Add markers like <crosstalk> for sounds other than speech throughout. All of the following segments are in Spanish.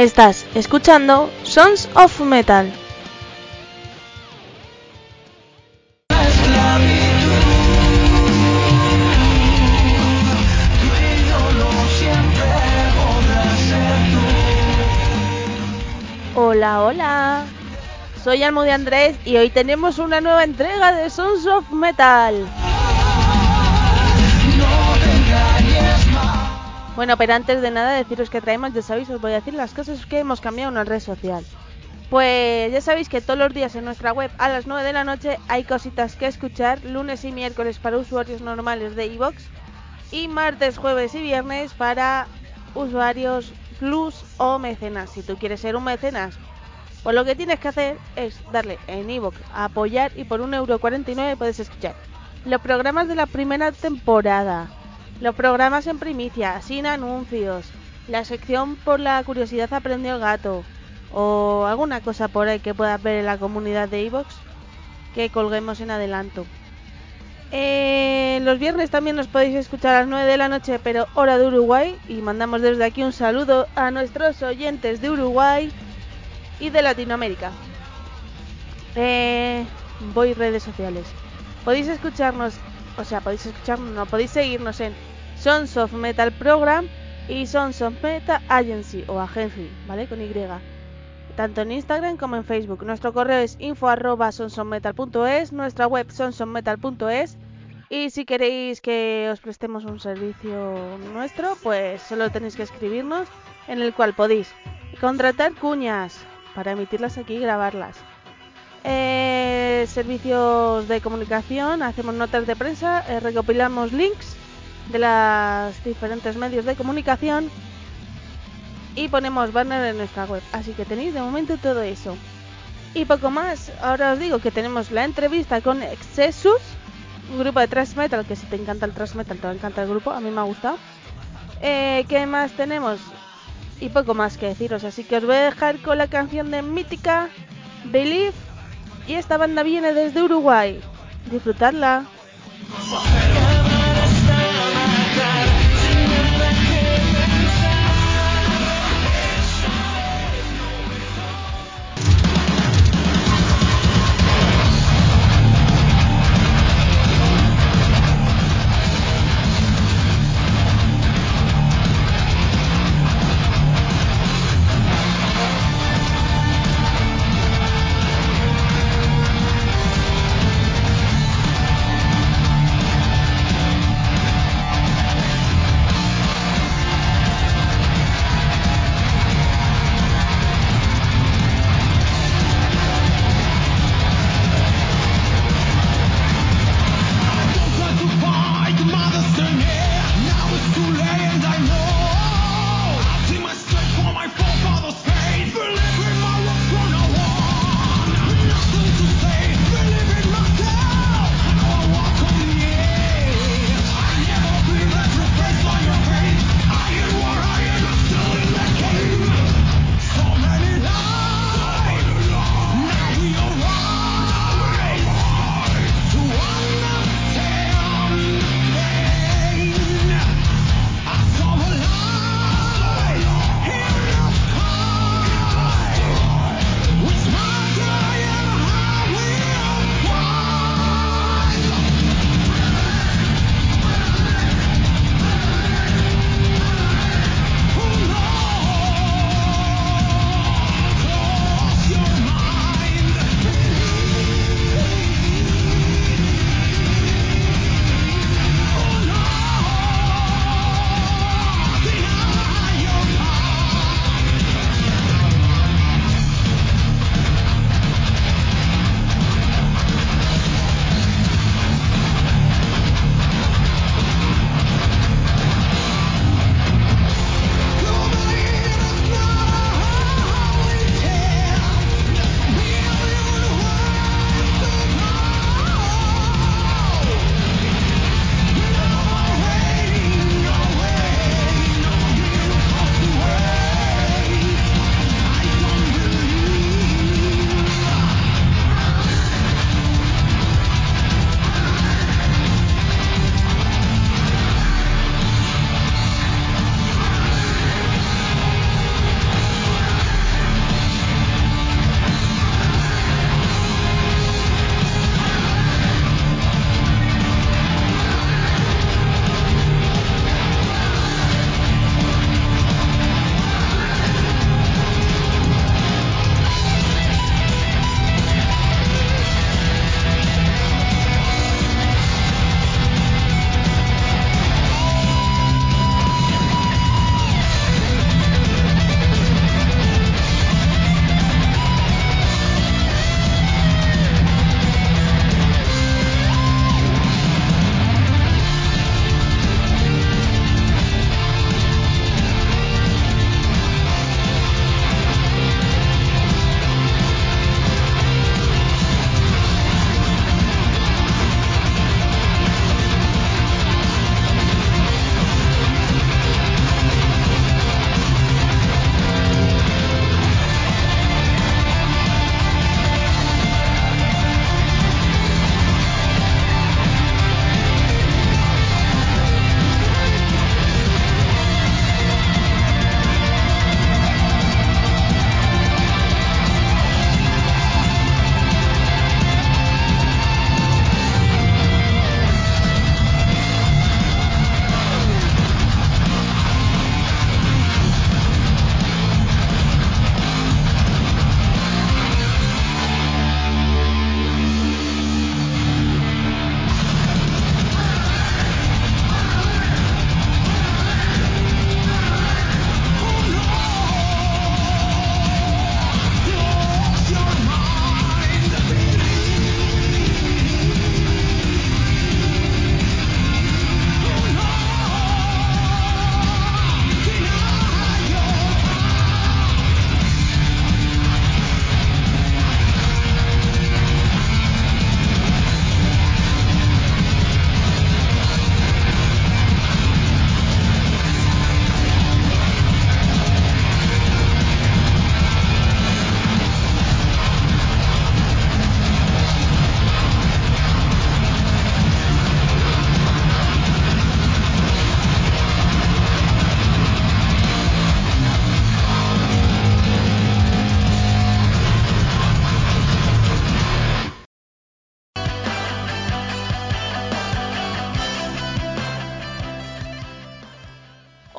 Estás escuchando Sons of Metal. Hola, hola. Soy Almo de Andrés y hoy tenemos una nueva entrega de Sons of Metal. Bueno, pero antes de nada deciros que traemos, ya sabéis, os voy a decir las cosas que hemos cambiado en la red social. Pues ya sabéis que todos los días en nuestra web a las 9 de la noche hay cositas que escuchar, lunes y miércoles para usuarios normales de iVoox y martes, jueves y viernes para usuarios plus o mecenas. Si tú quieres ser un mecenas, pues lo que tienes que hacer es darle en iVoox a apoyar y por 1,49€ puedes escuchar los programas de la primera temporada los programas en primicia, sin anuncios, la sección por la curiosidad aprendió el gato o alguna cosa por ahí que puedas ver en la comunidad de Evox que colguemos en adelanto. Eh, los viernes también nos podéis escuchar a las 9 de la noche, pero hora de Uruguay. Y mandamos desde aquí un saludo a nuestros oyentes de Uruguay y de Latinoamérica. Eh, voy redes sociales. Podéis escucharnos, o sea, podéis escucharnos, no, podéis seguirnos en Sons of Metal Program y Sons of Metal Agency o Agency, ¿vale? Con Y. Tanto en Instagram como en Facebook. Nuestro correo es info arroba sonsonmetal.es, nuestra web sonsonmetal.es y si queréis que os prestemos un servicio nuestro, pues solo tenéis que escribirnos en el cual podéis contratar cuñas para emitirlas aquí y grabarlas. Eh, servicios de comunicación, hacemos notas de prensa, eh, recopilamos links de los diferentes medios de comunicación y ponemos banner en nuestra web. Así que tenéis de momento todo eso. Y poco más, ahora os digo que tenemos la entrevista con Excessus, un grupo de thrash metal, que si te encanta el thrash metal, te va a encantar el grupo, a mí me ha gustado. Eh, ¿Qué más tenemos? Y poco más que deciros, así que os voy a dejar con la canción de Mítica, Believe, y esta banda viene desde Uruguay. Disfrutadla.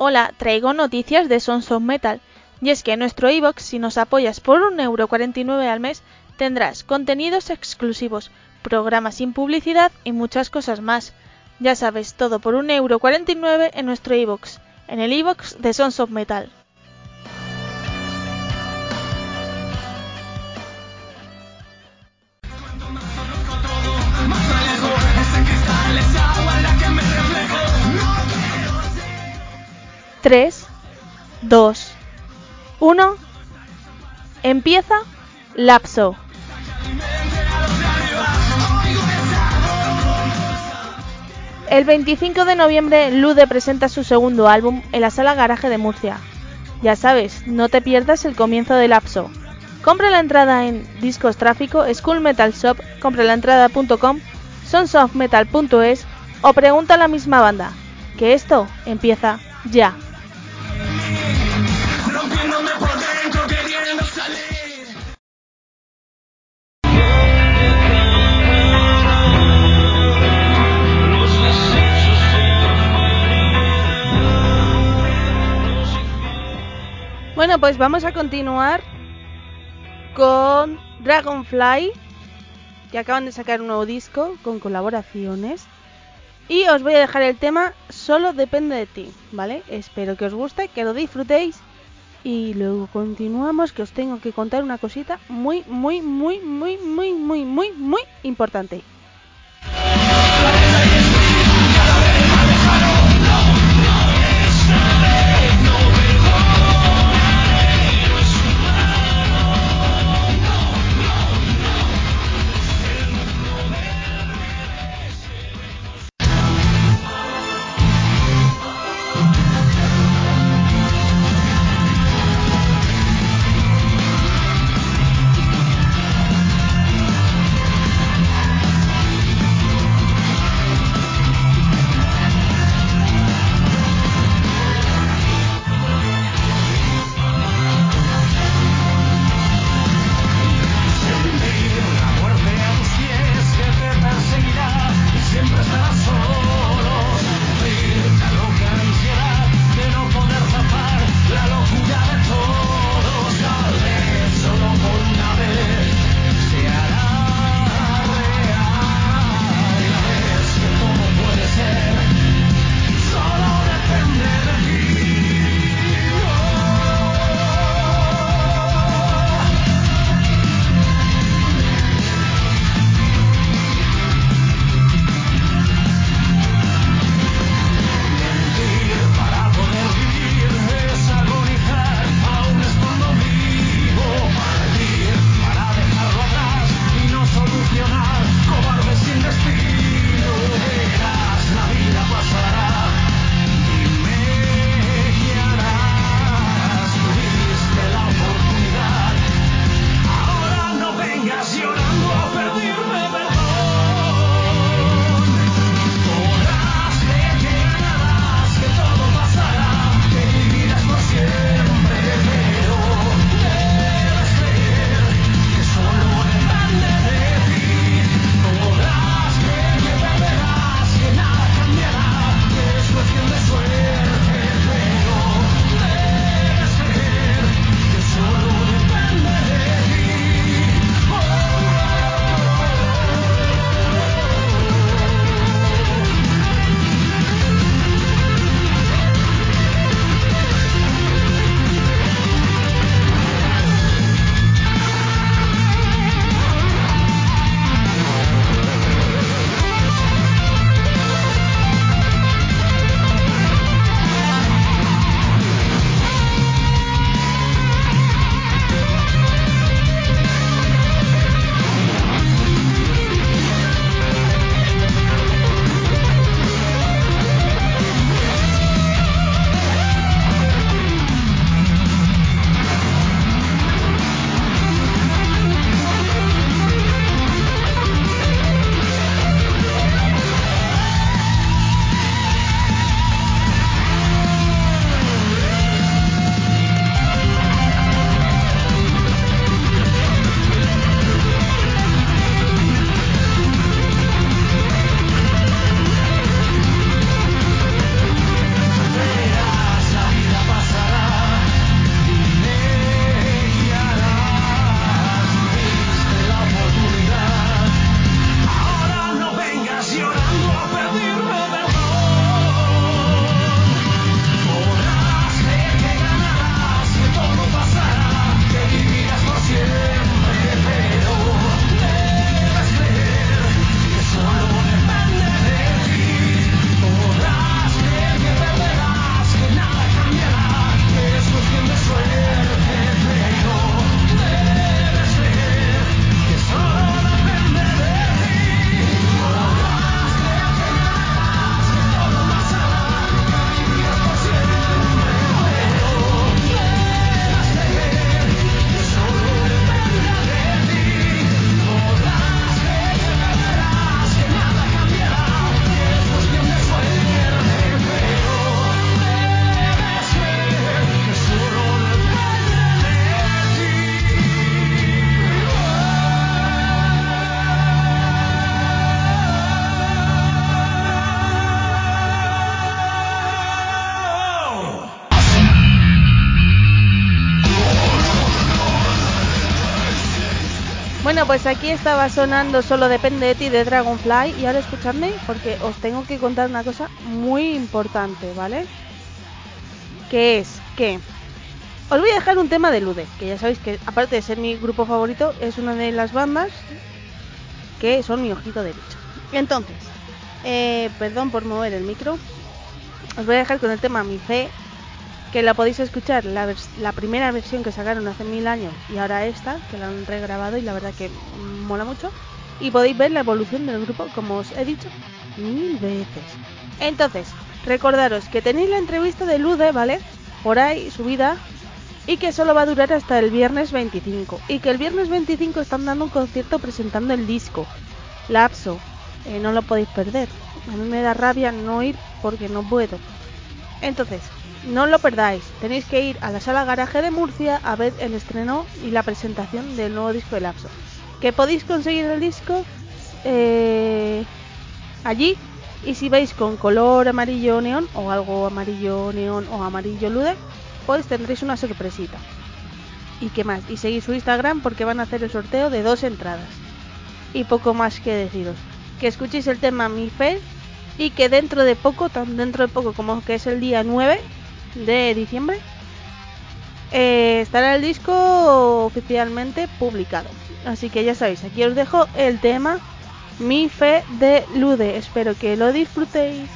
Hola, traigo noticias de Sons of Metal. Y es que en nuestro iBox, si nos apoyas por 1,49€ al mes, tendrás contenidos exclusivos, programas sin publicidad y muchas cosas más. Ya sabes, todo por 1,49€ en nuestro iBox, en el iBox de Sons of Metal. Tres, dos, uno. Empieza Lapso. El 25 de noviembre, Lude presenta su segundo álbum en la sala Garaje de Murcia. Ya sabes, no te pierdas el comienzo de Lapso. Compra la entrada en Discos Tráfico, School Metal Shop, compralaentrada.com, sonsofmetal.es o pregunta a la misma banda. Que esto empieza ya. Bueno, pues vamos a continuar con Dragonfly, que acaban de sacar un nuevo disco con colaboraciones. Y os voy a dejar el tema Solo depende de ti, ¿vale? Espero que os guste, que lo disfrutéis. Y luego continuamos, que os tengo que contar una cosita muy, muy, muy, muy, muy, muy, muy, muy importante. Bueno, pues aquí estaba sonando Solo depende de ti de Dragonfly y ahora escuchadme porque os tengo que contar una cosa muy importante, ¿vale? Que es que os voy a dejar un tema de Lude, que ya sabéis que aparte de ser mi grupo favorito, es una de las bandas que son mi ojito derecho. Entonces, eh, perdón por mover el micro, os voy a dejar con el tema Mi Fe, que la podéis escuchar, la, primera versión que sacaron hace mil años y ahora esta, que la han regrabado y la verdad que mola mucho. Y podéis ver la evolución del grupo, como os he dicho, mil veces. Entonces, recordaros que tenéis la entrevista de Lude, ¿vale? Por ahí subida y que solo va a durar hasta el viernes 25 y que el viernes 25 están dando un concierto presentando el disco Lapso eh, no lo podéis perder a mí me da rabia no ir porque no puedo entonces no lo perdáis tenéis que ir a la sala garaje de Murcia a ver el estreno y la presentación del nuevo disco de Lapso que podéis conseguir el disco eh, allí y si veis con color amarillo neón o algo amarillo neón o amarillo lude pues tendréis una sorpresita. ¿Y qué más? Y seguid su Instagram porque van a hacer el sorteo de dos entradas. Y poco más que deciros. Que escuchéis el tema Mi Fe y que dentro de poco, tan dentro de poco como que es el día 9 de diciembre, eh, estará el disco oficialmente publicado. Así que ya sabéis, aquí os dejo el tema Mi Fe de Lude. Espero que lo disfrutéis.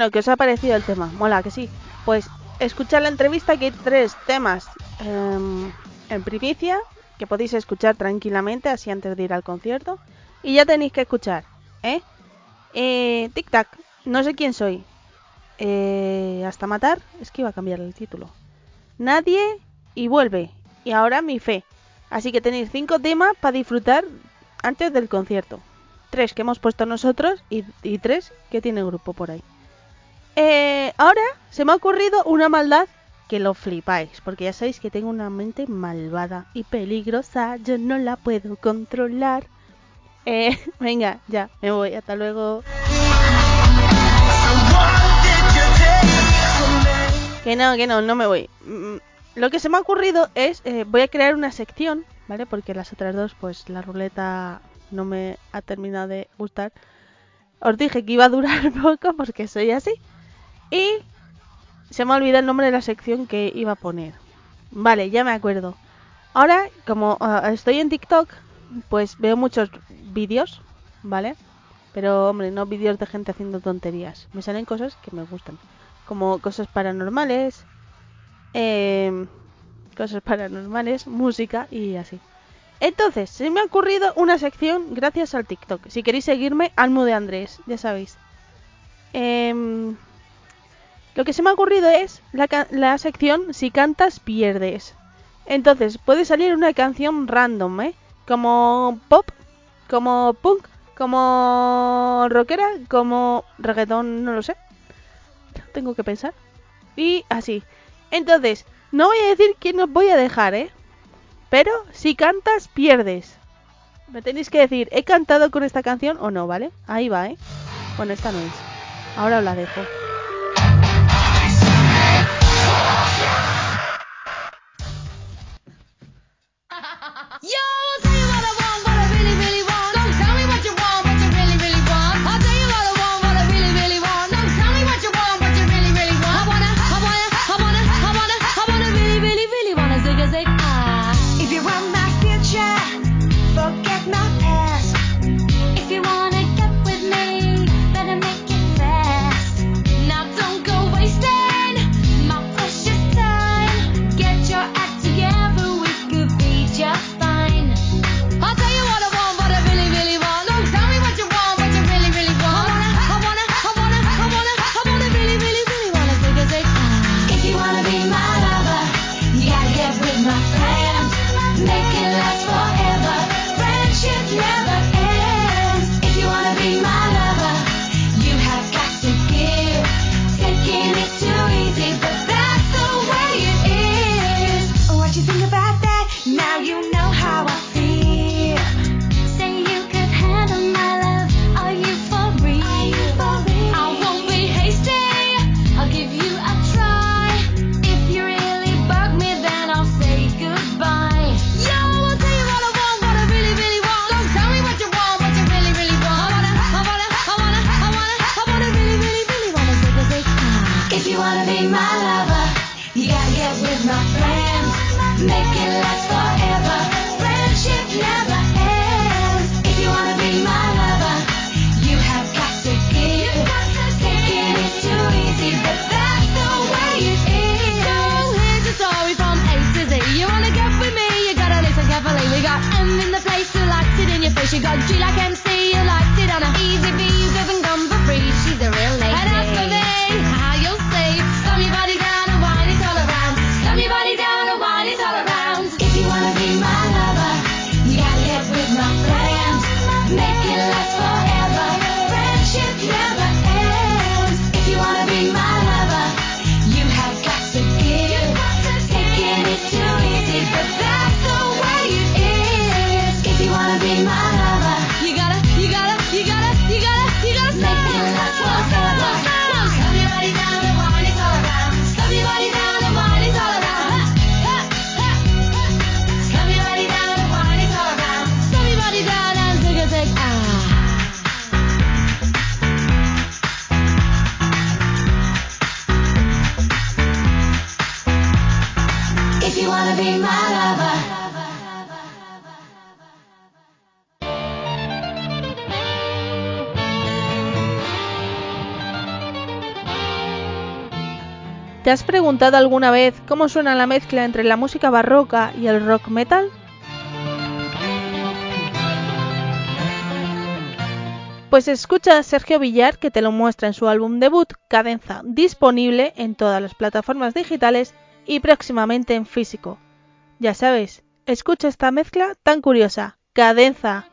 Bueno, ¿qué os ha parecido el tema? Mola, que sí. Pues escuchar la entrevista que hay tres temas em, en primicia que podéis escuchar tranquilamente así antes de ir al concierto. Y ya tenéis que escuchar, ¿eh? eh Tic Tac, no sé quién soy. Eh, hasta matar, es que iba a cambiar el título. Nadie y vuelve. Y ahora mi fe. Así que tenéis cinco temas para disfrutar antes del concierto. Tres que hemos puesto nosotros y, y tres que tiene el grupo por ahí. Eh, ahora se me ha ocurrido una maldad que lo flipáis, porque ya sabéis que tengo una mente malvada y peligrosa, yo no la puedo controlar. Eh, <laughs> venga, ya, me voy, hasta luego. Que no, que no, no me voy. Mm, lo que se me ha ocurrido es, eh, voy a crear una sección, ¿vale? Porque las otras dos, pues la ruleta no me ha terminado de gustar. Os dije que iba a durar <laughs> poco porque soy así. Y se me ha olvidado el nombre de la sección que iba a poner. Vale, ya me acuerdo. Ahora, como ah, estoy en TikTok, pues veo muchos vídeos, ¿vale? Pero, hombre, no vídeos de gente haciendo tonterías. Me salen cosas que me gustan. Como cosas paranormales, em, cosas paranormales, música y así. Entonces, se me ha ocurrido una sección gracias al TikTok. Si queréis seguirme, Almo de Andrés, ya sabéis. Eh, lo que se me ha ocurrido es la, sección Si cantas, pierdes. Entonces, puede salir una canción random, ¿eh? Como pop, como punk, como rockera, como reggaetón, no lo sé. Tengo que pensar. Y así. Entonces, no voy a decir quién os voy a dejar, ¿eh? Pero si cantas, pierdes. Me tenéis que decir, ¿he cantado con esta canción o no, ¿vale? Ahí va, ¿eh? Bueno, esta no es. Ahora os la dejo. my lover. You gotta get with my friends, make it last forever. Friendship never. ¿Te has preguntado alguna vez cómo suena la mezcla entre la música barroca y el rock metal? Pues escucha a Sergio Villar que te lo muestra en su álbum debut Cadenza, disponible en todas las plataformas digitales y próximamente en físico. Ya sabes, escucha esta mezcla tan curiosa, Cadenza.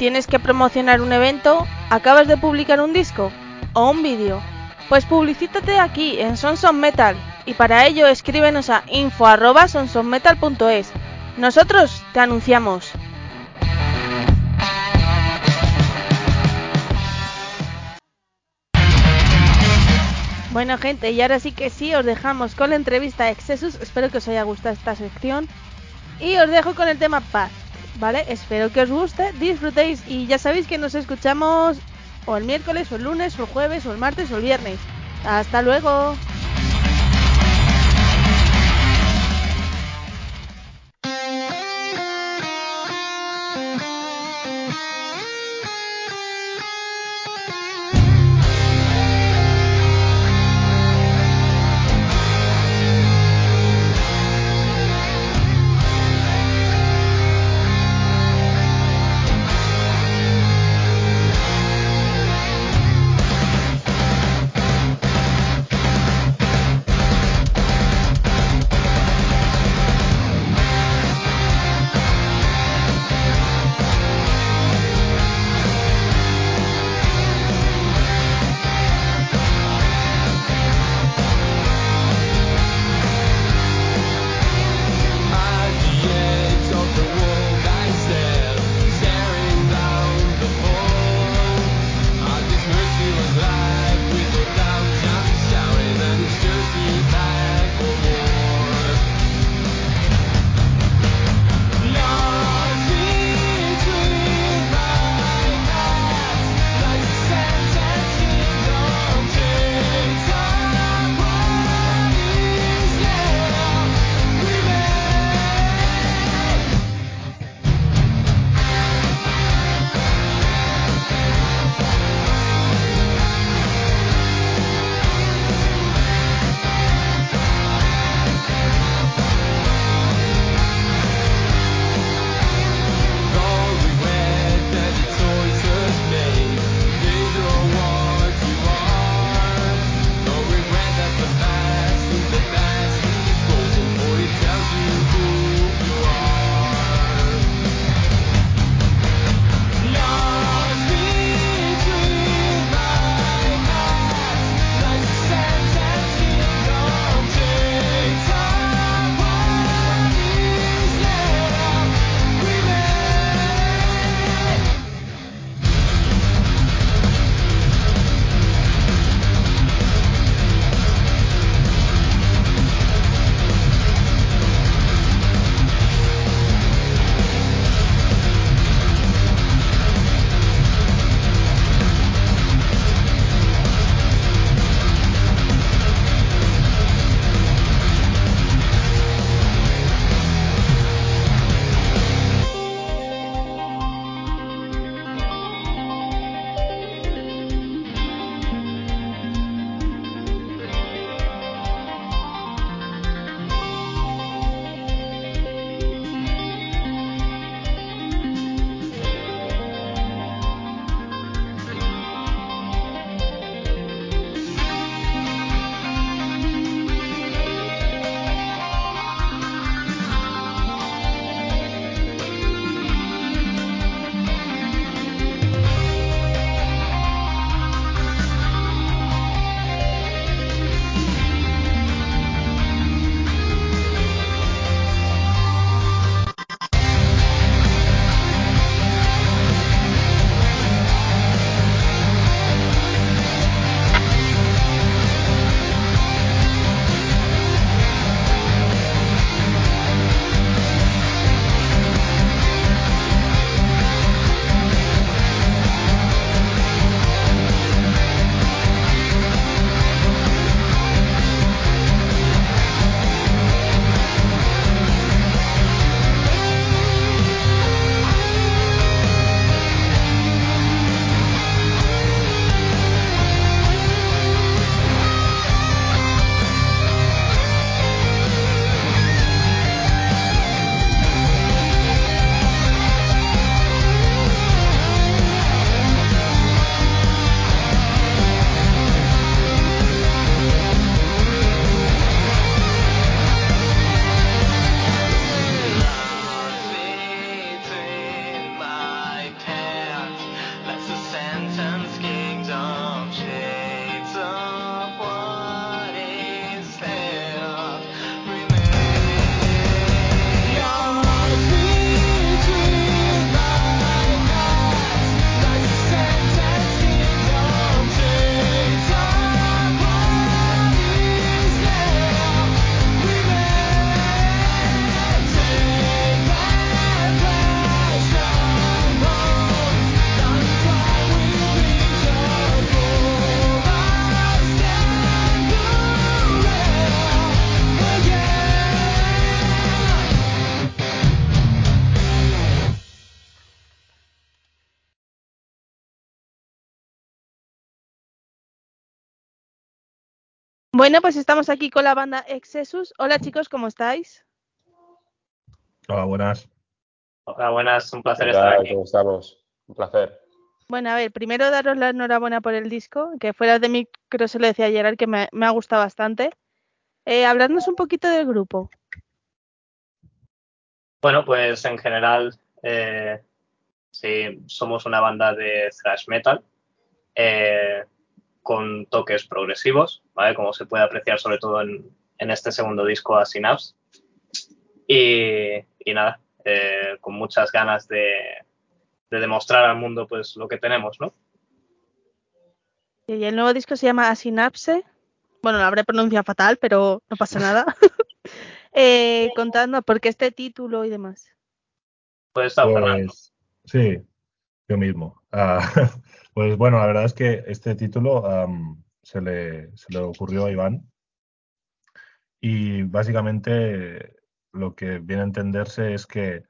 ¿Tienes que promocionar un evento? ¿Acabas de publicar un disco? ¿O un vídeo? Pues publicítate aquí en Sons of Metal y para ello escríbenos a info@sonsofmetal.es. Nosotros te anunciamos. Bueno gente, y ahora sí que sí, os dejamos con la entrevista a Excesus. Espero que os haya gustado esta sección. Y os dejo con el tema paz. ¿Vale? Espero que os guste, disfrutéis y ya sabéis que nos escuchamos o el miércoles o el lunes o el jueves o el martes o el viernes. Hasta luego. Bueno, pues estamos aquí con la banda Exesus. Hola chicos, ¿cómo estáis? Hola, buenas. Hola, buenas, un placer estar aquí. ¿Cómo estamos? Un placer. Bueno, a ver, primero daros la enhorabuena por el disco, que fuera de micro se lo decía a Gerard que me, me ha gustado bastante. Eh, hablarnos un poquito del grupo. Bueno, pues en general, eh, sí, somos una banda de thrash metal eh, con toques progresivos, ¿vale? Como se puede apreciar sobre todo en, en este segundo disco a Synapse. Y, y nada, eh, con muchas ganas de, de, demostrar al mundo pues lo que tenemos, ¿no? Y el nuevo disco se llama Synapse. Bueno, lo habré pronunciado fatal, pero no pasa <laughs> nada. <laughs> eh, contando por qué este título y demás. Pues, pues sí, yo mismo. Uh, <laughs> pues bueno, la verdad es que este título se, le, se, le, ocurrió a Iván y básicamente lo que viene a entenderse es que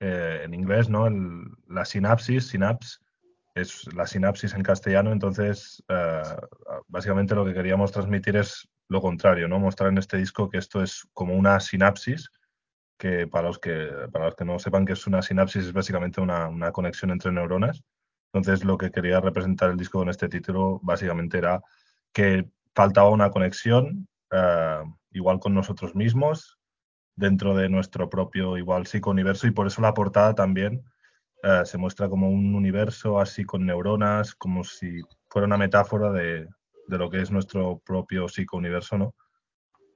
eh, en inglés, ¿no? El, la sinapsis, es la sinapsis en castellano, entonces eh, básicamente lo que queríamos transmitir es lo contrario, ¿no? Mostrar en este disco que esto es como una sinapsis, que para los que, para los que no sepan que es una sinapsis es básicamente una, una conexión entre neuronas. Entonces lo que quería representar el disco con este título básicamente era que faltaba una conexión, eh, igual con nosotros mismos, dentro de nuestro propio igual psico-universo y por eso la portada también eh, se muestra como un universo así con neuronas, como si fuera una metáfora de, de lo que es nuestro propio psico-universo, ¿no?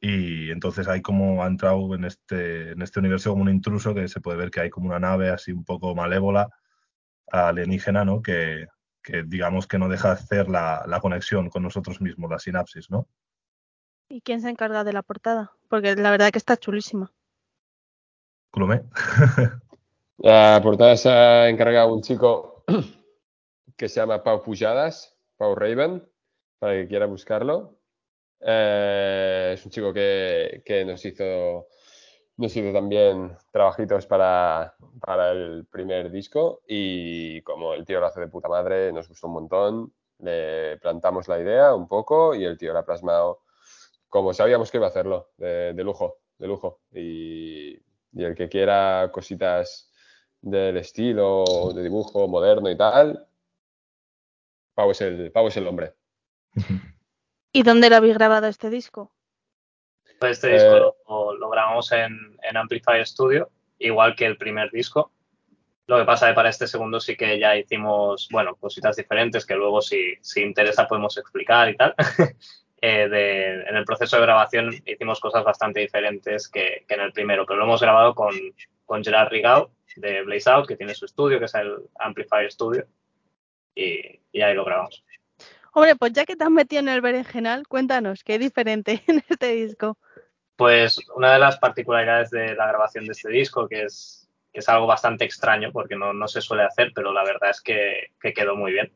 Y entonces hay como ha entrado en este, en este universo como un intruso que se puede ver que hay como una nave así un poco malévola, alienígena, ¿no? Que, que digamos que no deja de hacer la, la conexión con nosotros mismos, la sinapsis, ¿no? ¿Y quién se encarga de la portada? Porque la verdad que está chulísima. Clumé. <laughs> la portada se ha encargado un chico <clears throat> que se llama Pau Pujadas, Pau Raven, para que quiera buscarlo. Eh, es un chico que, que, nos hizo nos hizo también trabajitos para, para el primer disco y como el tío lo hace de puta madre, nos gustó un montón. Le plantamos la idea un poco y el tío la ha plasmado como sabíamos que iba a hacerlo, de, de lujo, de lujo. Y, y, el que quiera cositas del estilo, de dibujo moderno y tal, Pau es el, Pau es el hombre. <laughs> ¿Y dónde lo habéis grabado este disco? Pues este disco eh, lo, lo, grabamos en, en Amplify Studio, igual que el primer disco. Lo que pasa es que para este segundo sí que ya hicimos, bueno, cositas diferentes que luego si, si interesa podemos explicar y tal. <laughs> eh, de, en el proceso de grabación hicimos cosas bastante diferentes que, que, en el primero, pero lo hemos grabado con, con Gerard Rigao de Blaze Out, que tiene su estudio, que es el Amplifier Studio, y, y ahí lo grabamos. Hombre, pues ya que te metido en el berenjenal, cuéntanos, ¿qué diferente <laughs> en este disco? Pues una de las particularidades de la grabación de este disco, que es, que es algo bastante extraño porque no, se suele hacer, pero la verdad es que, que, quedó muy bien,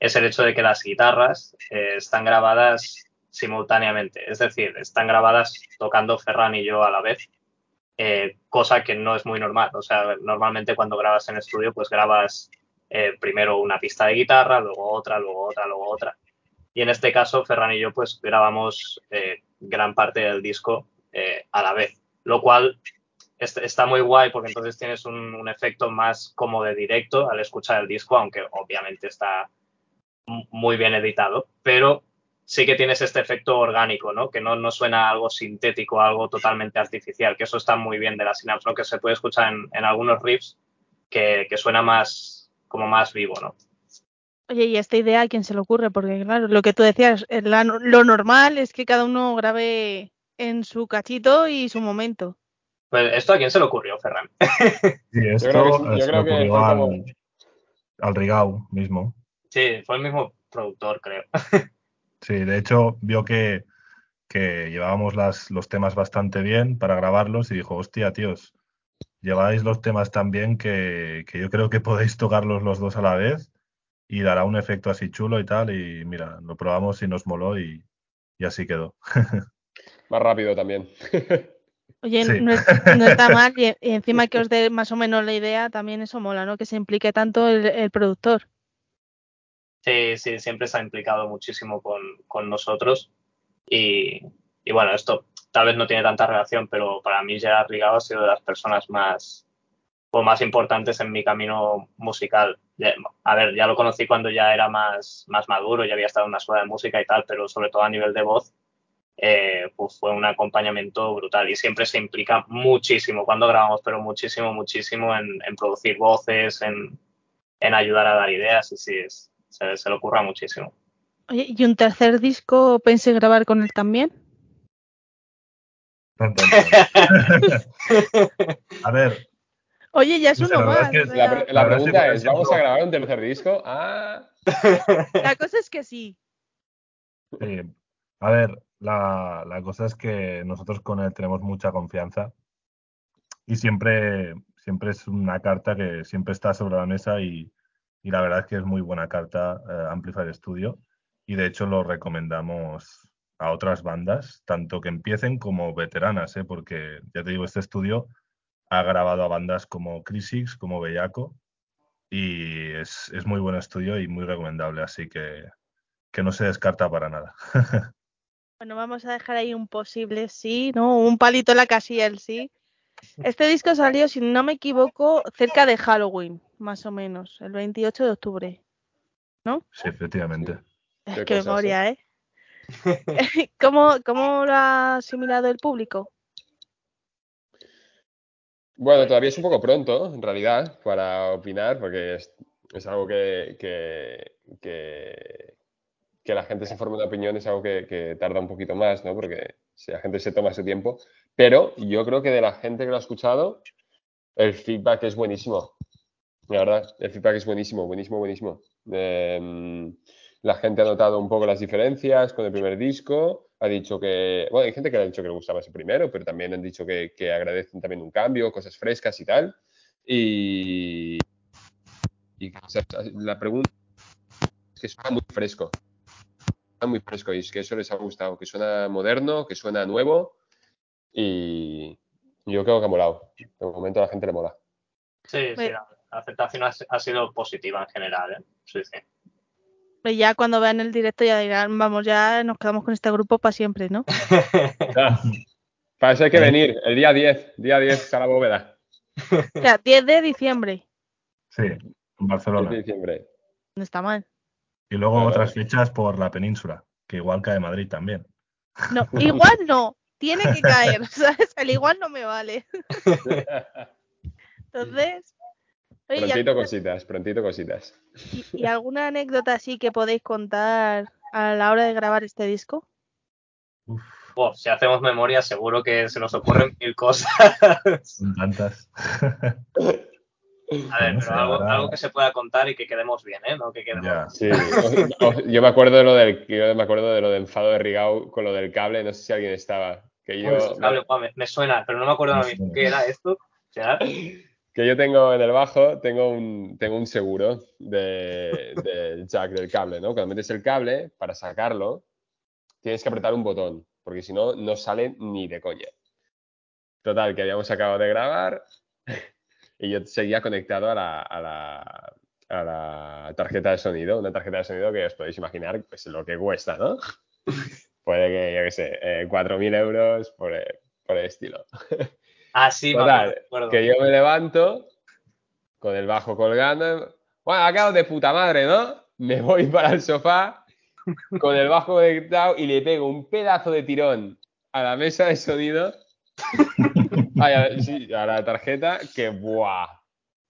es el hecho de que las guitarras eh, están grabadas simultáneamente, es decir, están grabadas tocando Ferran y yo a la vez, eh, cosa que no es muy normal. O sea, normalmente cuando grabas en estudio, pues grabas eh, primero una pista de guitarra, luego otra, luego otra, luego otra. Y en este caso, Ferran y yo, pues grabamos eh, gran parte del disco eh, a la vez, lo cual est está muy guay porque entonces tienes un, un, efecto más como de directo al escuchar el disco, aunque obviamente está muy bien editado, pero sí que tienes este efecto orgánico, ¿no? Que no, no suena algo sintético, algo totalmente artificial, que eso está muy bien de la Synapse, ¿no? Que se puede escuchar en, en algunos riffs que, que suena más, como más vivo, ¿no? Oye, ¿y esta idea a quién se le ocurre? Porque, claro, lo que tú decías, la, lo normal es que cada uno grabe en su cachito y su momento. Pues, ¿esto a quién se le ocurrió, Ferran? <laughs> Sí, esto yo creo que, yo creo que fue al, como... al Rigau mismo. Sí, fue el mismo productor, creo. <laughs> Sí, de hecho, vio que, que llevábamos las, los temas bastante bien para grabarlos y dijo, hostia, tíos, lleváis los temas tan bien que, que yo creo que podéis tocarlos los dos a la vez y dará un efecto así chulo y tal. Y mira, lo probamos y nos moló y, y así quedó. <laughs> Más rápido también. <laughs> Oye, sí. no, es, no, está mal y, y, encima <laughs> que os dé más o menos la idea, también eso mola, ¿no? Que se implique tanto el, el productor. Sí, sí, siempre se ha implicado muchísimo con, con nosotros. Y, y bueno, esto tal vez no tiene tanta relación, pero para mí Gerard Rigao ha sido de las personas más, pues, más importantes en mi camino musical. A ver, ya lo conocí cuando ya era más, más maduro, ya había estado en una escuela de música y tal, pero sobre todo a nivel de voz, eh, pues fue un acompañamiento brutal y siempre se implica muchísimo cuando grabamos, pero muchísimo, muchísimo en, en producir voces, en, en ayudar a dar ideas y sí, es- se, se le ocurra muchísimo. ¿y un tercer disco pensé grabar con él también? <laughs> A ver, Oye, ya es uno la más. es que o La, pre- pregunta es, ejemplo- ¿vamos a grabar un tercer disco? Ah, la cosa es que sí. Sí. A ver, la, la cosa es que nosotros con él tenemos mucha confianza y siempre, siempre es una carta que siempre está sobre la mesa y, y la verdad es que es muy buena carta eh, Amplifier Studio y de hecho lo recomendamos a otras bandas, tanto que empiecen como veteranas, ¿eh? porque ya te digo, este estudio ha grabado a bandas como Crisix, como Bellaco y es, es muy buen estudio y muy recomendable, así que, que no se descarta para nada. <laughs> Bueno, vamos a dejar ahí un posible sí, ¿no? Un palito en la casilla el sí. Este disco salió, si no me equivoco, cerca de Halloween, más o menos, el 28 de octubre. Sí, efectivamente. Es Qué que cosas, memoria, ¿eh? <laughs> ¿Cómo, ¿Cómo lo ha asimilado el público? Bueno, todavía es un poco pronto, en realidad, para opinar, porque es, es algo que, que, que, la gente se forme una opinión, es algo que, que tarda un poquito más, ¿no? Porque si la gente se toma su tiempo. Pero yo creo que de la gente que lo ha escuchado, el feedback es buenísimo. La verdad, el feedback es buenísimo, buenísimo, buenísimo. Em, la gente ha notado un poco las diferencias con el primer disco. Ha dicho que, bueno, hay gente que ha dicho que le gustaba ese primero, pero también han dicho que, que agradecen también un cambio, cosas frescas y tal. Y, y o sea, la pregunta es que suena muy fresco. Suena muy fresco y es que eso les ha gustado, que suena moderno, que suena nuevo y yo creo que ha molado. De momento a la gente le mola. Sí, sí, la, la aceptación ha, ha sido positiva en general, ¿eh? Sí, sí. Pues ya cuando vean el directo ya dirán, vamos, ya nos quedamos con este grupo para siempre, ¿no? <laughs> Para eso hay que venir, el día 10, día 10 a la bóveda, O sea, 10 de diciembre. Sí, en 10 Barcelona. de diciembre. No está mal. Y luego Claro. otras fechas por la península, que igual cae Madrid también. No, igual no. Tiene que <laughs> caer, ¿sabes? El igual no me vale. <laughs> Entonces, oye, ¿y prontito alguna- cositas, prontito cositas. ¿Y, y alguna anécdota así que podéis contar a la hora de grabar este disco? Uf, si hacemos memoria, seguro que se nos ocurren mil cosas. son tantas. A ver, No pero algo, que se pueda contar y que quedemos bien, ¿eh? No que quedemos. Sí, o- o- yo me acuerdo de lo del, yo me acuerdo de lo de enfado de Rigau con lo del cable, no sé si alguien estaba. Que yo, cable, me, me suena, pero no me acuerdo mismo suena. qué era esto. O sea, que yo tengo en el bajo, tengo un, tengo un seguro de- del jack del cable, ¿no? Cuando metes el cable, para sacarlo, tienes que apretar un botón, porque si no, no sale ni de coña. Total, que habíamos acabado de grabar <laughs> y yo seguía conectado a la, a la, a la tarjeta de sonido, una tarjeta de sonido que os podéis imaginar pues, lo que cuesta, ¿no? <laughs> Puede que, yo qué sé, eh, 4.000 euros por, el- por el estilo. <laughs> ah, sí, Total, me que yo me levanto con el bajo colgando. Bueno, quedado de puta madre, ¿no? Me voy <laughs> para el sofá con el bajo conectado y le pego un pedazo de tirón a la mesa de sonido. <laughs> Ay, a, sí, a la tarjeta, que ¡buah!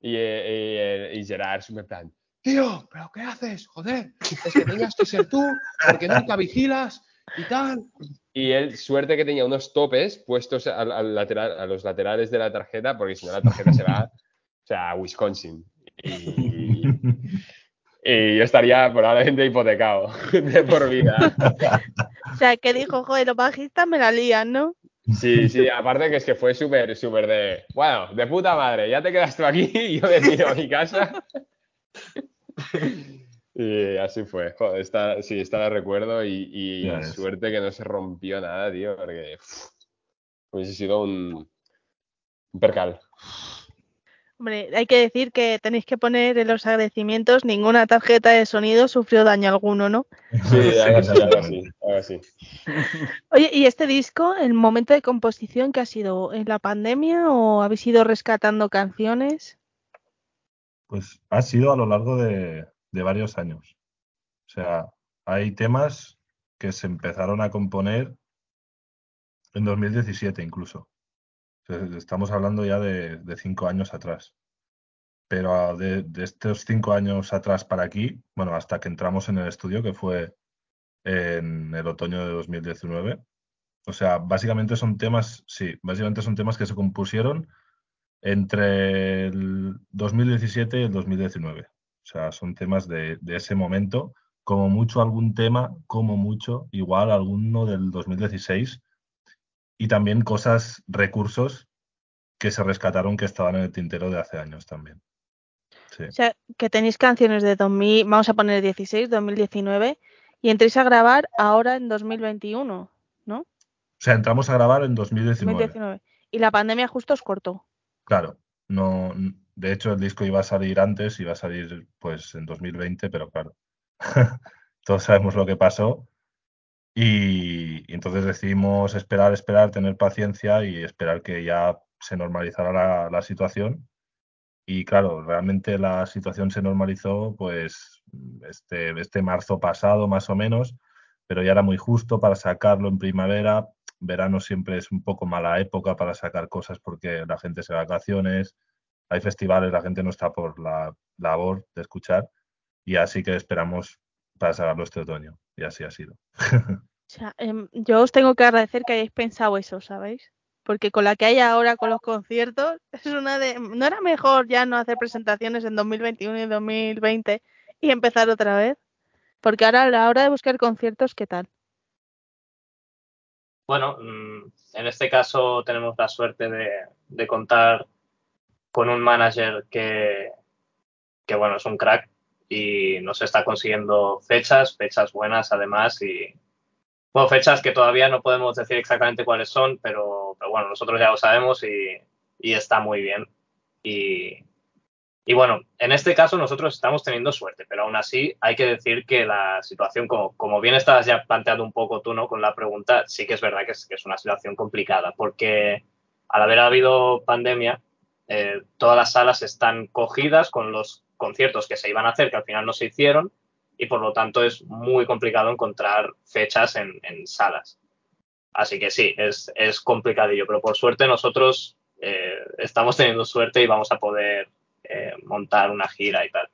Y, eh, y, y Gerard es un plan, tío, ¿pero qué haces? Joder, es que tenías que ser tú, porque nunca vigilas y tal. Y él, suerte que tenía unos topes puestos al, al lateral, a los laterales de la tarjeta, porque si no la tarjeta se va o sea, a Wisconsin. Y, y yo estaría probablemente hipotecado de por vida. O sea, que dijo, joder, los bajistas me la lían, ¿no? Sí, sí, aparte que es que fue súper, súper de, bueno, de puta madre, ya te quedas tú aquí y yo me tiro a mi casa. Y así fue, joder, está, sí, está la recuerdo y, suerte que no se rompió nada, tío, porque hubiese sido un, un percal. Hombre, hay que decir que tenéis que poner en los agradecimientos ninguna tarjeta de sonido sufrió daño alguno, ¿no? Sí, <laughs> algo así, algo así, algo así. <laughs> Oye, ¿y este disco, el momento de composición que ha sido en la pandemia o habéis ido rescatando canciones? Pues ha sido a lo largo de, de varios años. O sea, hay temas que se empezaron a componer en 2017 incluso. Estamos hablando ya de, de cinco años atrás. Pero de, de estos cinco años atrás para aquí, bueno, hasta que entramos en el estudio, que fue en el otoño de 2019. O sea, básicamente son temas, sí, básicamente son temas que se compusieron entre el 2017 y el 2019. O sea, son temas de, de ese momento, como mucho algún tema, como mucho, igual alguno del 2016, y también cosas, recursos que se rescataron que estaban en el tintero de hace años también. Sí. O sea, que tenéis canciones de 2000, vamos a poner 16, 2019, y entréis a grabar ahora en 2021, ¿no? O sea, entramos a grabar en 2019. 2019. Y la pandemia justo os cortó. Claro, no, de hecho el disco iba a salir antes, iba a salir pues en 2020, pero claro, <laughs> todos sabemos lo que pasó y, entonces decidimos esperar, esperar, tener paciencia y esperar que ya se normalizara la, la situación. Y claro, realmente la situación se normalizó pues este, este marzo pasado más o menos, pero ya era muy justo para sacarlo en primavera. Verano siempre es un poco mala época para sacar cosas porque la gente se vacaciones, hay festivales, la gente no está por la labor de escuchar y así que esperamos para sacarlo este otoño y así ha sido. <laughs> O sea, em, yo os tengo que agradecer que hayáis pensado eso, ¿sabéis? Porque con la que hay ahora con los conciertos, <laughs> es una de... ¿No era mejor ya no hacer presentaciones en 2021 y 2020 y empezar otra vez? Porque ahora a la hora de buscar conciertos, ¿qué tal? Bueno, mm, en este caso tenemos la suerte de, de contar con un manager que, que, bueno, es un crack y nos está consiguiendo fechas, fechas buenas además y, bueno, fechas que todavía no podemos decir exactamente cuáles son, pero, pero bueno, nosotros ya lo sabemos y, y está muy bien. Y, y, bueno, en este caso nosotros estamos teniendo suerte, pero aún así hay que decir que la situación, como, como bien estabas ya planteando un poco tú, ¿no? Con la pregunta, sí que es verdad que es, que es una situación complicada, porque al haber habido pandemia, eh, todas las salas están cogidas con los conciertos que se iban a hacer, que al final no se hicieron, y por lo tanto es muy complicado encontrar fechas en, en salas. Así que sí, es, es, complicadillo, pero por suerte nosotros eh, estamos teniendo suerte y vamos a poder eh, montar una gira y tal.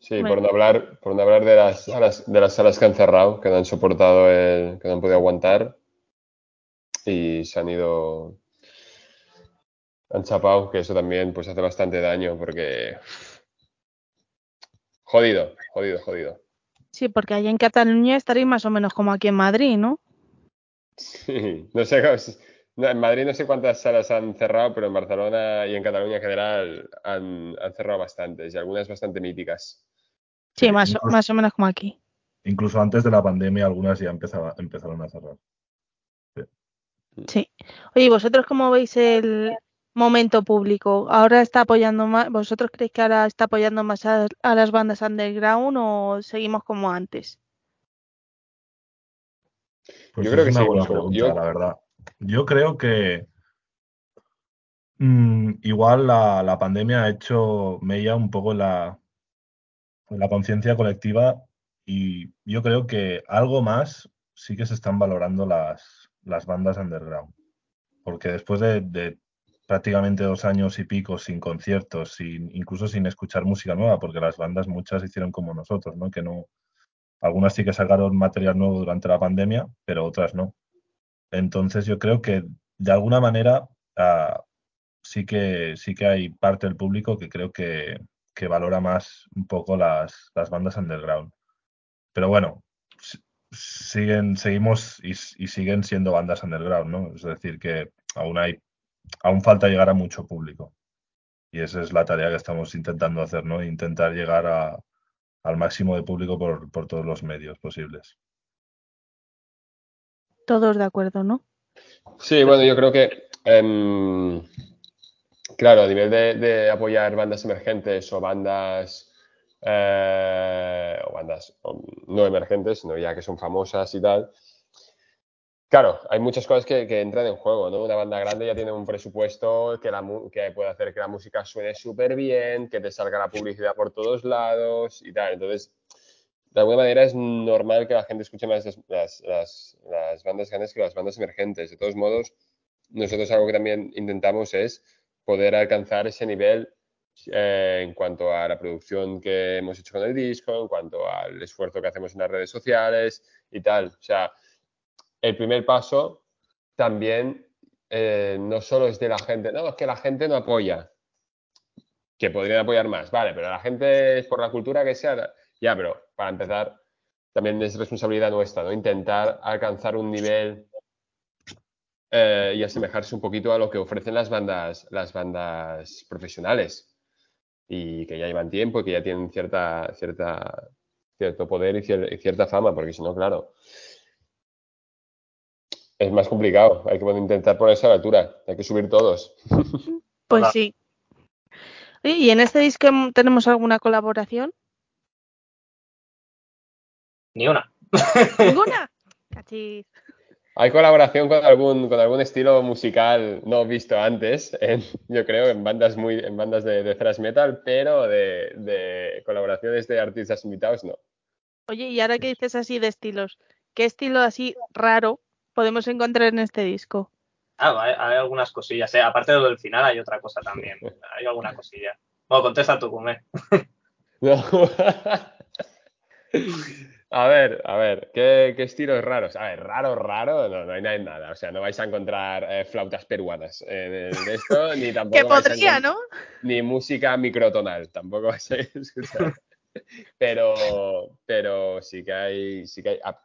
Sí, bueno. por no hablar, por no hablar de, las salas, de las salas que han cerrado, que no han soportado, el, que no han podido aguantar y se han ido, han chapado, que eso también pues hace bastante daño porque Jodido, jodido, jodido. Sí, porque allá en Cataluña estaréis más o menos como aquí en Madrid, ¿no? Sí, <laughs> no sé, no, en Madrid no sé cuántas salas han cerrado, pero en Barcelona y en Cataluña en general han, han cerrado bastantes y algunas bastante míticas. Sí, más, incluso, más o menos como aquí. Incluso antes de la pandemia algunas ya empezaba, empezaron a cerrar. Sí. sí. Oye, ¿vosotros cómo veis el, momento público? ¿Ahora está apoyando más? ¿Vosotros creéis que ahora está apoyando más a, a, las bandas underground o seguimos como antes? Pues Yo creo que es una buena pregunta, Yo... la verdad. Yo creo que mmm, igual la, la, pandemia ha hecho mella un poco en la, en la conciencia colectiva y yo creo que algo más sí que se están valorando las, las bandas underground. Porque después de, de prácticamente dos años y pico sin conciertos, sin, incluso sin escuchar música nueva, porque las bandas muchas hicieron como nosotros, ¿no? Que no, algunas sí que sacaron material nuevo durante la pandemia, pero otras no. Entonces yo creo que de alguna manera uh, sí que sí que hay parte del público que creo que, que valora más un poco las, las, bandas underground. Pero bueno, siguen, seguimos y siguen siendo bandas underground, ¿no? Es decir, que aún hay aún falta llegar a mucho público. Y esa es la tarea que estamos intentando hacer, ¿no? Intentar llegar a, al máximo de público por, por, todos los medios posibles. Todos de acuerdo, ¿no? Sí, bueno, yo creo que, eh, claro, a nivel de, de apoyar bandas emergentes o bandas eh, o bandas no emergentes, sino ya que son famosas y tal. Claro, hay muchas cosas que, que entran en juego, ¿no? Una banda grande ya tiene un presupuesto que, la, que puede hacer que la música suene súper bien, que te salga la publicidad por todos lados y tal. Entonces, de alguna manera es normal que la gente escuche más las- las- las bandas grandes que las bandas emergentes. De todos modos, nosotros algo que también intentamos es poder alcanzar ese nivel eh, en cuanto a la producción que hemos hecho con el disco, en cuanto al esfuerzo que hacemos en las redes sociales y tal. O sea, el primer paso también eh, no solo es de la gente, no, es que la gente no apoya, que podrían apoyar más, vale, pero la gente es por la cultura que sea, ya, pero para empezar, también es responsabilidad nuestra, ¿no? Intentar alcanzar un nivel eh, y asemejarse un poquito a lo que ofrecen las bandas, las bandas profesionales y que ya llevan tiempo y que ya tienen cierta, cierta, cierto poder y, y cierta fama, porque si no, claro, es más complicado. Hay que intentar ponerse a la altura, hay que subir todos. <laughs> Pues Hola. sí. Oye, ¿Y en este disco tenemos alguna colaboración? Ni una. ¿Ninguna? <laughs> Cachis. Hay colaboración con algún, con algún estilo musical no visto antes, en- yo creo, en bandas muy, en bandas de, de thrash metal, pero de, de colaboraciones de artistas invitados no. Oye, y ahora que dices así de estilos, ¿qué estilo así raro podemos encontrar en este disco? Ah, hay, hay algunas cosillas. ¿eh? Aparte de lo del final, hay otra cosa también. Hay alguna cosilla. Bueno, contesta tú, Kume. <laughs> No. A ver, a ver, ¿qué, qué estilos raros? A ver, raro, raro, no, no hay nada, nada. O sea, no vais a encontrar eh, flautas peruanas en, en esto, <laughs> ni tampoco Que vais a podría, ¿no? ni música microtonal, tampoco vais a <laughs> escuchar. Pero, pero sí que hay, sí que hay, a-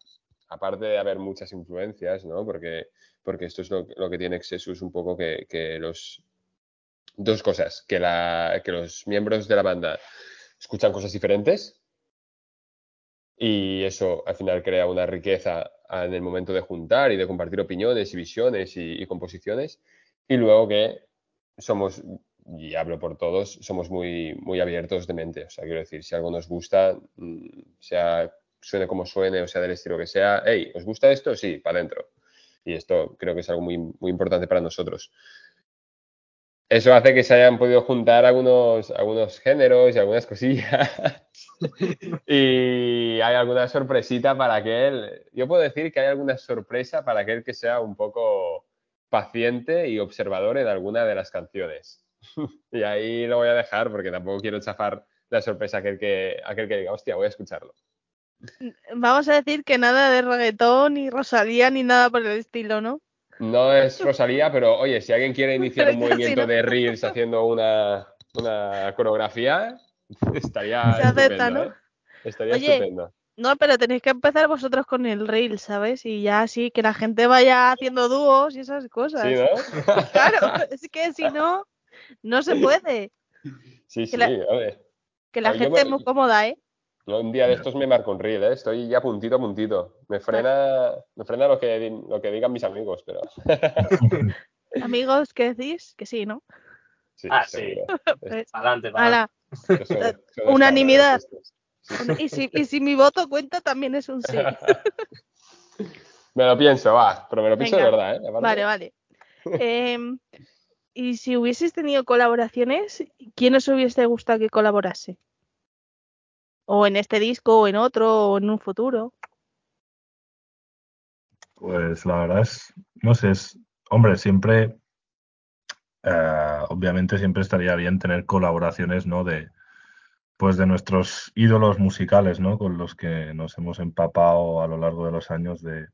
aparte de haber muchas influencias, ¿no? Porque, porque esto es lo, que tiene Exesus un poco que, los dos cosas, que los miembros de la banda escuchan cosas diferentes y eso al final crea una riqueza en el momento de juntar y de compartir opiniones y visiones y, y composiciones. Y luego que somos, y hablo por todos, somos muy, muy abiertos de mente. O sea, quiero decir, si algo nos gusta, mm, sea suene como suene o sea del estilo que sea, hey, ¿os gusta esto? Sí, para adentro. Y esto creo que es algo muy, muy importante para nosotros. Eso hace que se hayan podido juntar algunos, algunos géneros y algunas <laughs> cosillas. y hay alguna sorpresita para aquel. Yo puedo decir que hay alguna sorpresa para aquel que sea un poco paciente y observador en alguna de las canciones. <laughs> y ahí lo voy a dejar porque tampoco quiero chafar la sorpresa a aquel que, aquel que diga, hostia, voy a escucharlo. Vamos a decir que nada de reggaetón, ni Rosalía, ni nada por el estilo, ¿no? No es Rosalía, pero oye, si alguien quiere iniciar un Pero movimiento ¿no? de Reels haciendo una, una coreografía, estaría Se acepta, estupendo, ¿no? ¿eh? Estaría Oye, estupendo. No, pero tenéis que empezar vosotros con el reel, ¿sabes? Y ya así, que la gente vaya haciendo dúos y esas cosas. Sí, ¿no? <laughs> Claro, es que si no, no se puede. Sí, sí, la- a ver. Que la gente me- es muy cómoda, ¿eh? Yo un día de estos me marco un reel, ¿eh? Estoy ya puntito a puntito. Me frena, me frena lo que, lo que digan mis amigos, pero <laughs> Amigos, ¿qué decís? Que sí, ¿no? sí, Ah, sí. seguro. Pues, Adelante, <laughs> para Unanimidad. y, si, y si mi voto cuenta, también es un sí. <laughs> Me lo pienso, va, pero me lo pienso de verdad, ¿eh? Aparte- Vale, vale. Em, y si hubieseis tenido colaboraciones, ¿quién os hubiese gustado que colaborase? O en este disco, o en otro, o en un futuro. Pues la verdad es, no sé, es, hombre, siempre, eh, obviamente siempre estaría bien tener colaboraciones, ¿no? De, pues de nuestros ídolos musicales, ¿no? Con los que nos hemos empapado a lo largo de los años de,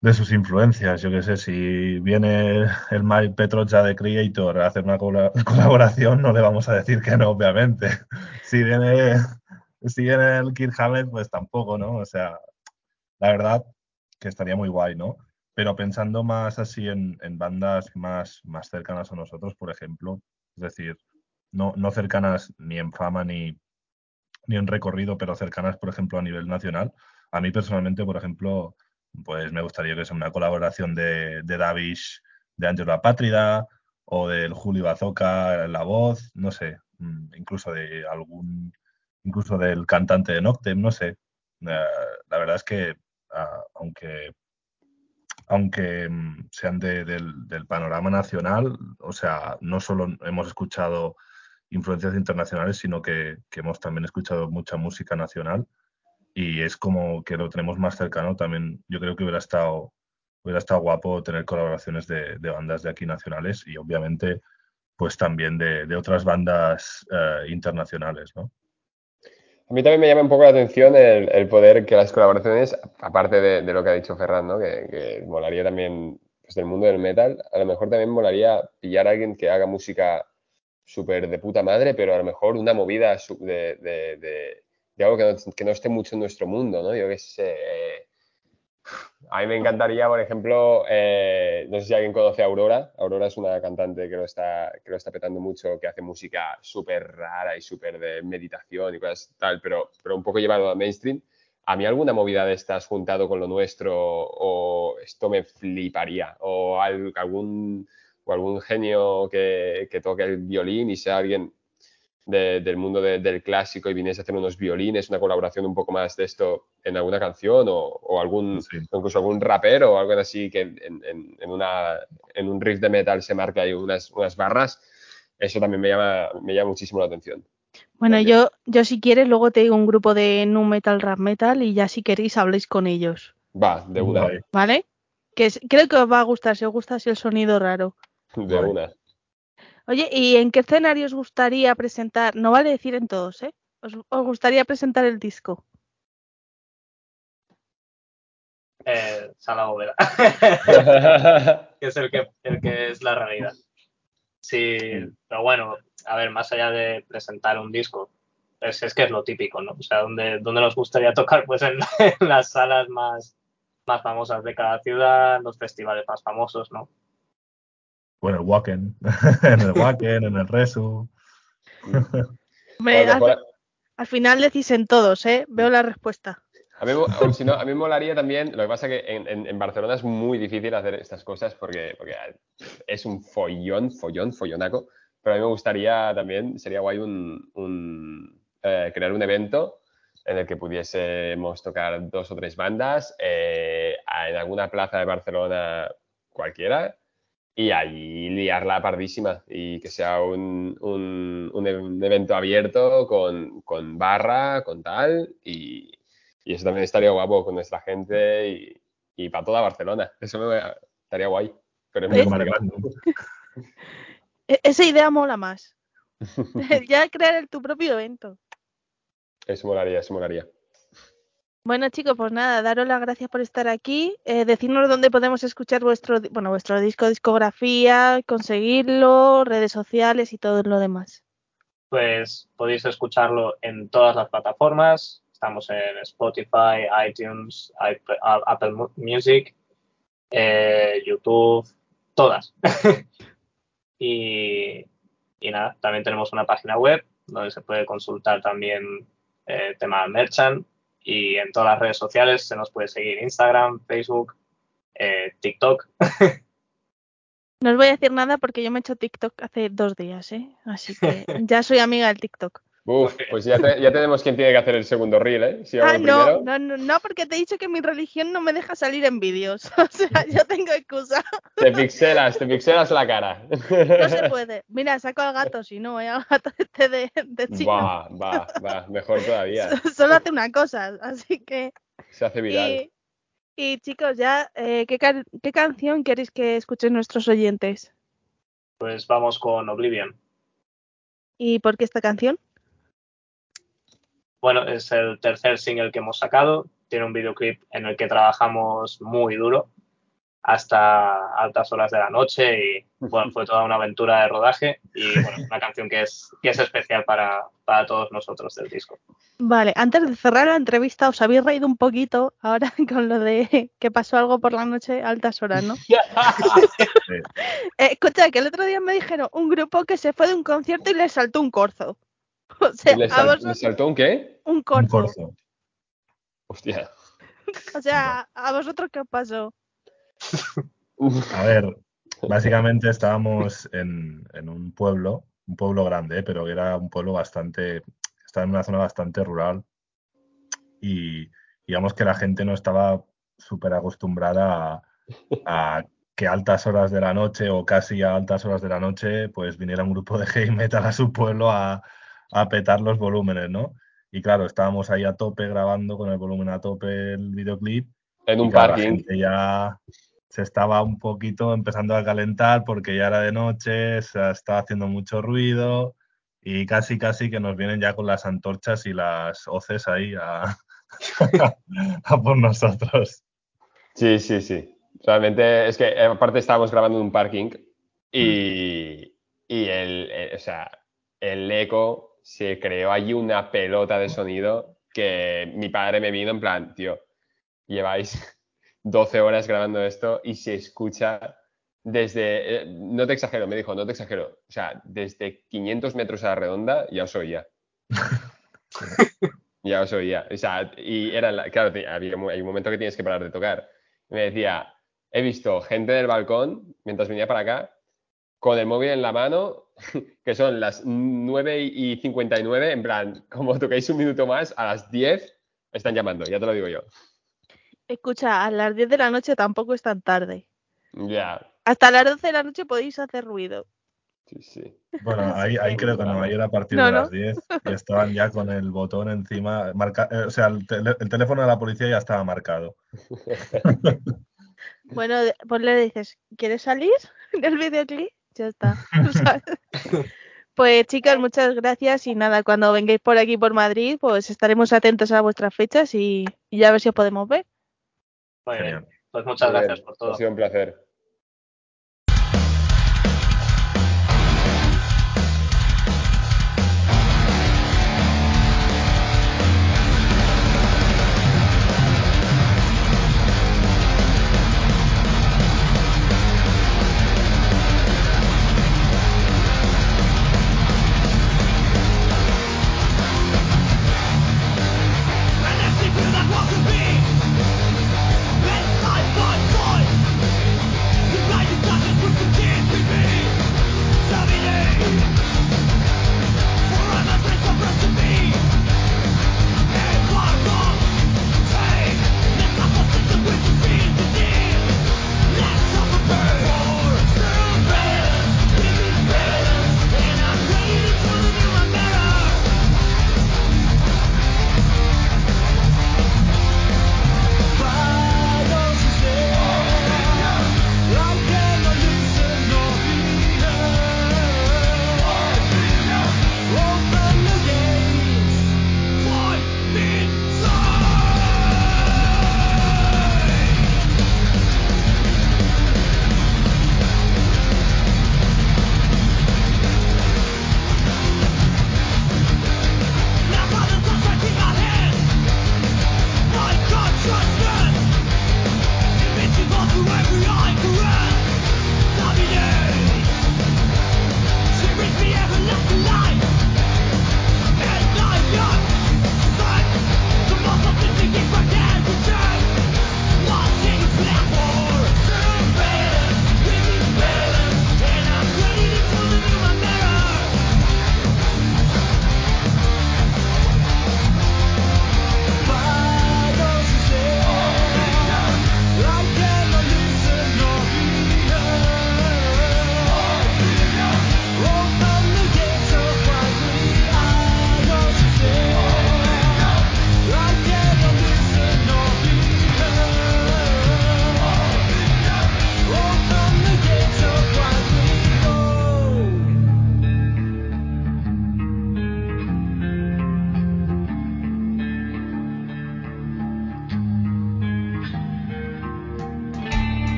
de sus influencias. Yo qué sé, si viene el Mike Petrocha de Creator a hacer una cola- <laughs> colaboración, no le vamos a decir que no, obviamente. <laughs> Si viene, si viene el Kirk Hammett, pues tampoco, ¿no? O sea, la verdad que estaría muy guay, ¿no? Pero pensando más así en, en bandas más, más cercanas a nosotros, por ejemplo, es decir, no, no cercanas ni en fama ni, ni en recorrido, pero cercanas, por ejemplo, a nivel nacional. A mí personalmente, por ejemplo, pues me gustaría que sea una colaboración de, de Davish, de Angelo Apátrida, o del Julio Bazooka la voz, no sé, mm, incluso de algún, incluso del cantante de Noctem, no sé. Eh, la verdad es que ah, aunque aunque mm, sean de- del, del panorama nacional, o sea, no solo hemos escuchado influencias internacionales, sino que, que hemos también escuchado mucha música nacional y es como que lo tenemos más cercano. También yo creo que hubiera estado, hubiera estado guapo tener colaboraciones de, bandas de aquí nacionales y obviamente pues también de, otras bandas eh, internacionales, ¿no? A mí también me llama un poco la atención el, poder que las colaboraciones, aparte de, lo que ha dicho Ferran, ¿no? que, molaría también pues, del mundo del metal, a lo mejor también molaría pillar a alguien que haga música súper de puta madre, pero a lo mejor una movida de- algo que no, que esté mucho en nuestro mundo, ¿no? Yo qué sé. eh, a mí me encantaría, por ejemplo, eh, no sé si alguien conoce a Aurora. Aurora es una cantante que lo está, que lo está petando mucho, que hace música súper rara y súper de meditación y cosas tal, pero, pero un poco llevado a mainstream. A mí alguna movida de estas juntado con lo nuestro o esto me fliparía. O al- algún, o algún genio que, que toque el violín y sea alguien de- del mundo de- del clásico y viniese a hacer unos violines, una colaboración un poco más de esto en alguna canción o, o algún, Sí. incluso algún rapero o algo así que en, en- en una, en un riff de metal se marque ahí unas, unas barras, eso también me llama, me llama muchísimo la atención. Bueno, yo, yo si quieres, luego te digo un grupo de nu metal, rap metal y ya si queréis habléis con ellos, Va, de una. ¿vale? Que es- creo que os va a gustar, si os gusta así el sonido raro. de una. Oye, ¿y en qué escenario os gustaría presentar? No vale decir en todos, ¿eh? ¿Os, os gustaría presentar el disco? Eh, Sala Bóveda, <laughs> que es el que, el que es la realidad. Sí, pero bueno, a ver, más allá de presentar un disco, es, es que es lo típico, ¿no? O sea, ¿dónde, dónde nos gustaría tocar? Pues en, <laughs> en las salas más, más famosas de cada ciudad, los festivales más famosos, ¿no? Bueno, el Wacken, <laughs> en el Wacken, en el Resu. Hombre, al, final decís en todos, ¿eh? Veo la respuesta. A mí, o si no, a mí me molaría también, lo que pasa que en, en- en Barcelona es muy difícil hacer estas cosas porque, porque es un follón, follón, follonaco, pero a mí me gustaría también, sería guay un, un, eh, crear un evento en el que pudiésemos tocar dos o tres bandas eh, en alguna plaza de Barcelona cualquiera y allí liarla pardísima y que sea un, un- un e- un evento abierto con, con barra, con tal y, y eso también estaría guapo con nuestra gente y, y para toda Barcelona. Eso me estaría guay. Pero es muy Eh. E- esa idea mola más. <laughs> <laughs> ya crear el- tu propio evento. Eso molaría, eso molaría. Bueno, chicos, pues nada, daros las gracias por estar aquí. Eh, dónde podemos escuchar vuestro, bueno, vuestro disco, discografía, conseguirlo, redes sociales y todo lo demás. Pues podéis escucharlo en todas las plataformas. Estamos en Spotify, iTunes, Apple Mu- Music, eh, YouTube, todas. <laughs> y, y nada, también tenemos una página web donde se puede consultar también eh, tema merchant y en todas las redes sociales se nos puede seguir Instagram, Facebook, eh, TikTok. No os voy a decir nada porque yo me he hecho TikTok hace dos días, ¿eh? Así que <laughs> ya soy amiga del TikTok. Uf, pues ya, te- ya tenemos quien tiene que hacer el segundo reel, ¿eh? Si hago Ah, el no, no, no, no, porque te he dicho que mi religión no me deja salir en vídeos. <laughs> O sea, <laughs> yo tengo excusa. Te pixelas, te pixelas la cara. No se <laughs> puede. Mira, saco al gato, si no, ¿eh? al gato este de, de chino. Va, va, va, mejor todavía. Solo hace una cosa, así que... Se hace viral. Y, y, chicos, ya, eh, ¿qué, can- ¿qué canción queréis que escuchen nuestros oyentes? Pues vamos con Oblivion. ¿Y por qué esta canción? Bueno, es el tercer single que hemos sacado. Tiene un videoclip en el que trabajamos muy duro hasta altas horas de la noche y bueno, fue toda una aventura de rodaje y bueno, una canción que es, que es especial para, para todos nosotros del disco. Vale, antes de cerrar la entrevista, os habéis reído un poquito ahora <laughs> con lo de que pasó algo por la noche a altas horas, ¿no? <laughs> Eh, escucha, que el otro día me dijeron un grupo que se fue de un concierto y le saltó un corzo. <laughs> O sea, ¿Le, a sal- vosotros le saltó un qué? un Un corzo. corzo. Hostia. <laughs> O sea, ¿a vosotros qué os pasó? <laughs> A ver, Básicamente estábamos en, en un pueblo, un pueblo grande, pero era un pueblo bastante, estaba en una zona bastante rural y digamos que la gente no estaba súper acostumbrada a, a que a altas horas de la noche o casi a altas horas de la noche pues viniera un grupo de heavy metal a su pueblo a, a petar los volúmenes, ¿no? Y claro, estábamos ahí a tope grabando con el volumen a tope el videoclip En un claro, la parking. gente ya se estaba un poquito empezando a calentar porque ya era de noche, se estaba haciendo mucho ruido y casi casi que nos vienen ya con las antorchas y las hoces ahí a, <laughs> a por nosotros. Sí, sí, sí. Realmente es que eh, aparte estábamos grabando en un parking y, y el, eh, o sea, el eco se creó allí una pelota de sonido que mi padre me vino en plan, tío, lleváis <laughs> 12 horas grabando esto y se escucha desde, eh, no te exagero, me dijo, no te exagero, o sea, desde 500 metros a la redonda ya os oía. <laughs> Ya os oía. O sea, y era, la- claro, había, un- hay un momento que tienes que parar de tocar. Y me decía, he visto gente del balcón, mientras venía para acá, con el móvil en la mano, <laughs> que son las 9 y 59, en plan, como toquéis un minuto más, a las 10 están llamando, ya te lo digo yo. Escucha, a las 10 de la noche tampoco es tan tarde. Ya, Hasta las 12 de la noche podéis hacer ruido. sí, sí. Bueno, <laughs> ahí, ahí creo que no, ahí era a partir No, de no. las 10 y estaban ya con el botón encima, marca, eh, o sea, el, tele- el teléfono de la policía ya estaba marcado. <laughs> Bueno, pues le dices, ¿quieres salir del videoclip? Ya está. <laughs> Pues chicas, muchas gracias y nada, cuando vengáis por aquí por Madrid, pues estaremos atentos a vuestras fechas y, y ya a ver si os podemos ver. Muy bien. Pues muchas Muy bien, gracias por todo. Ha sido un placer.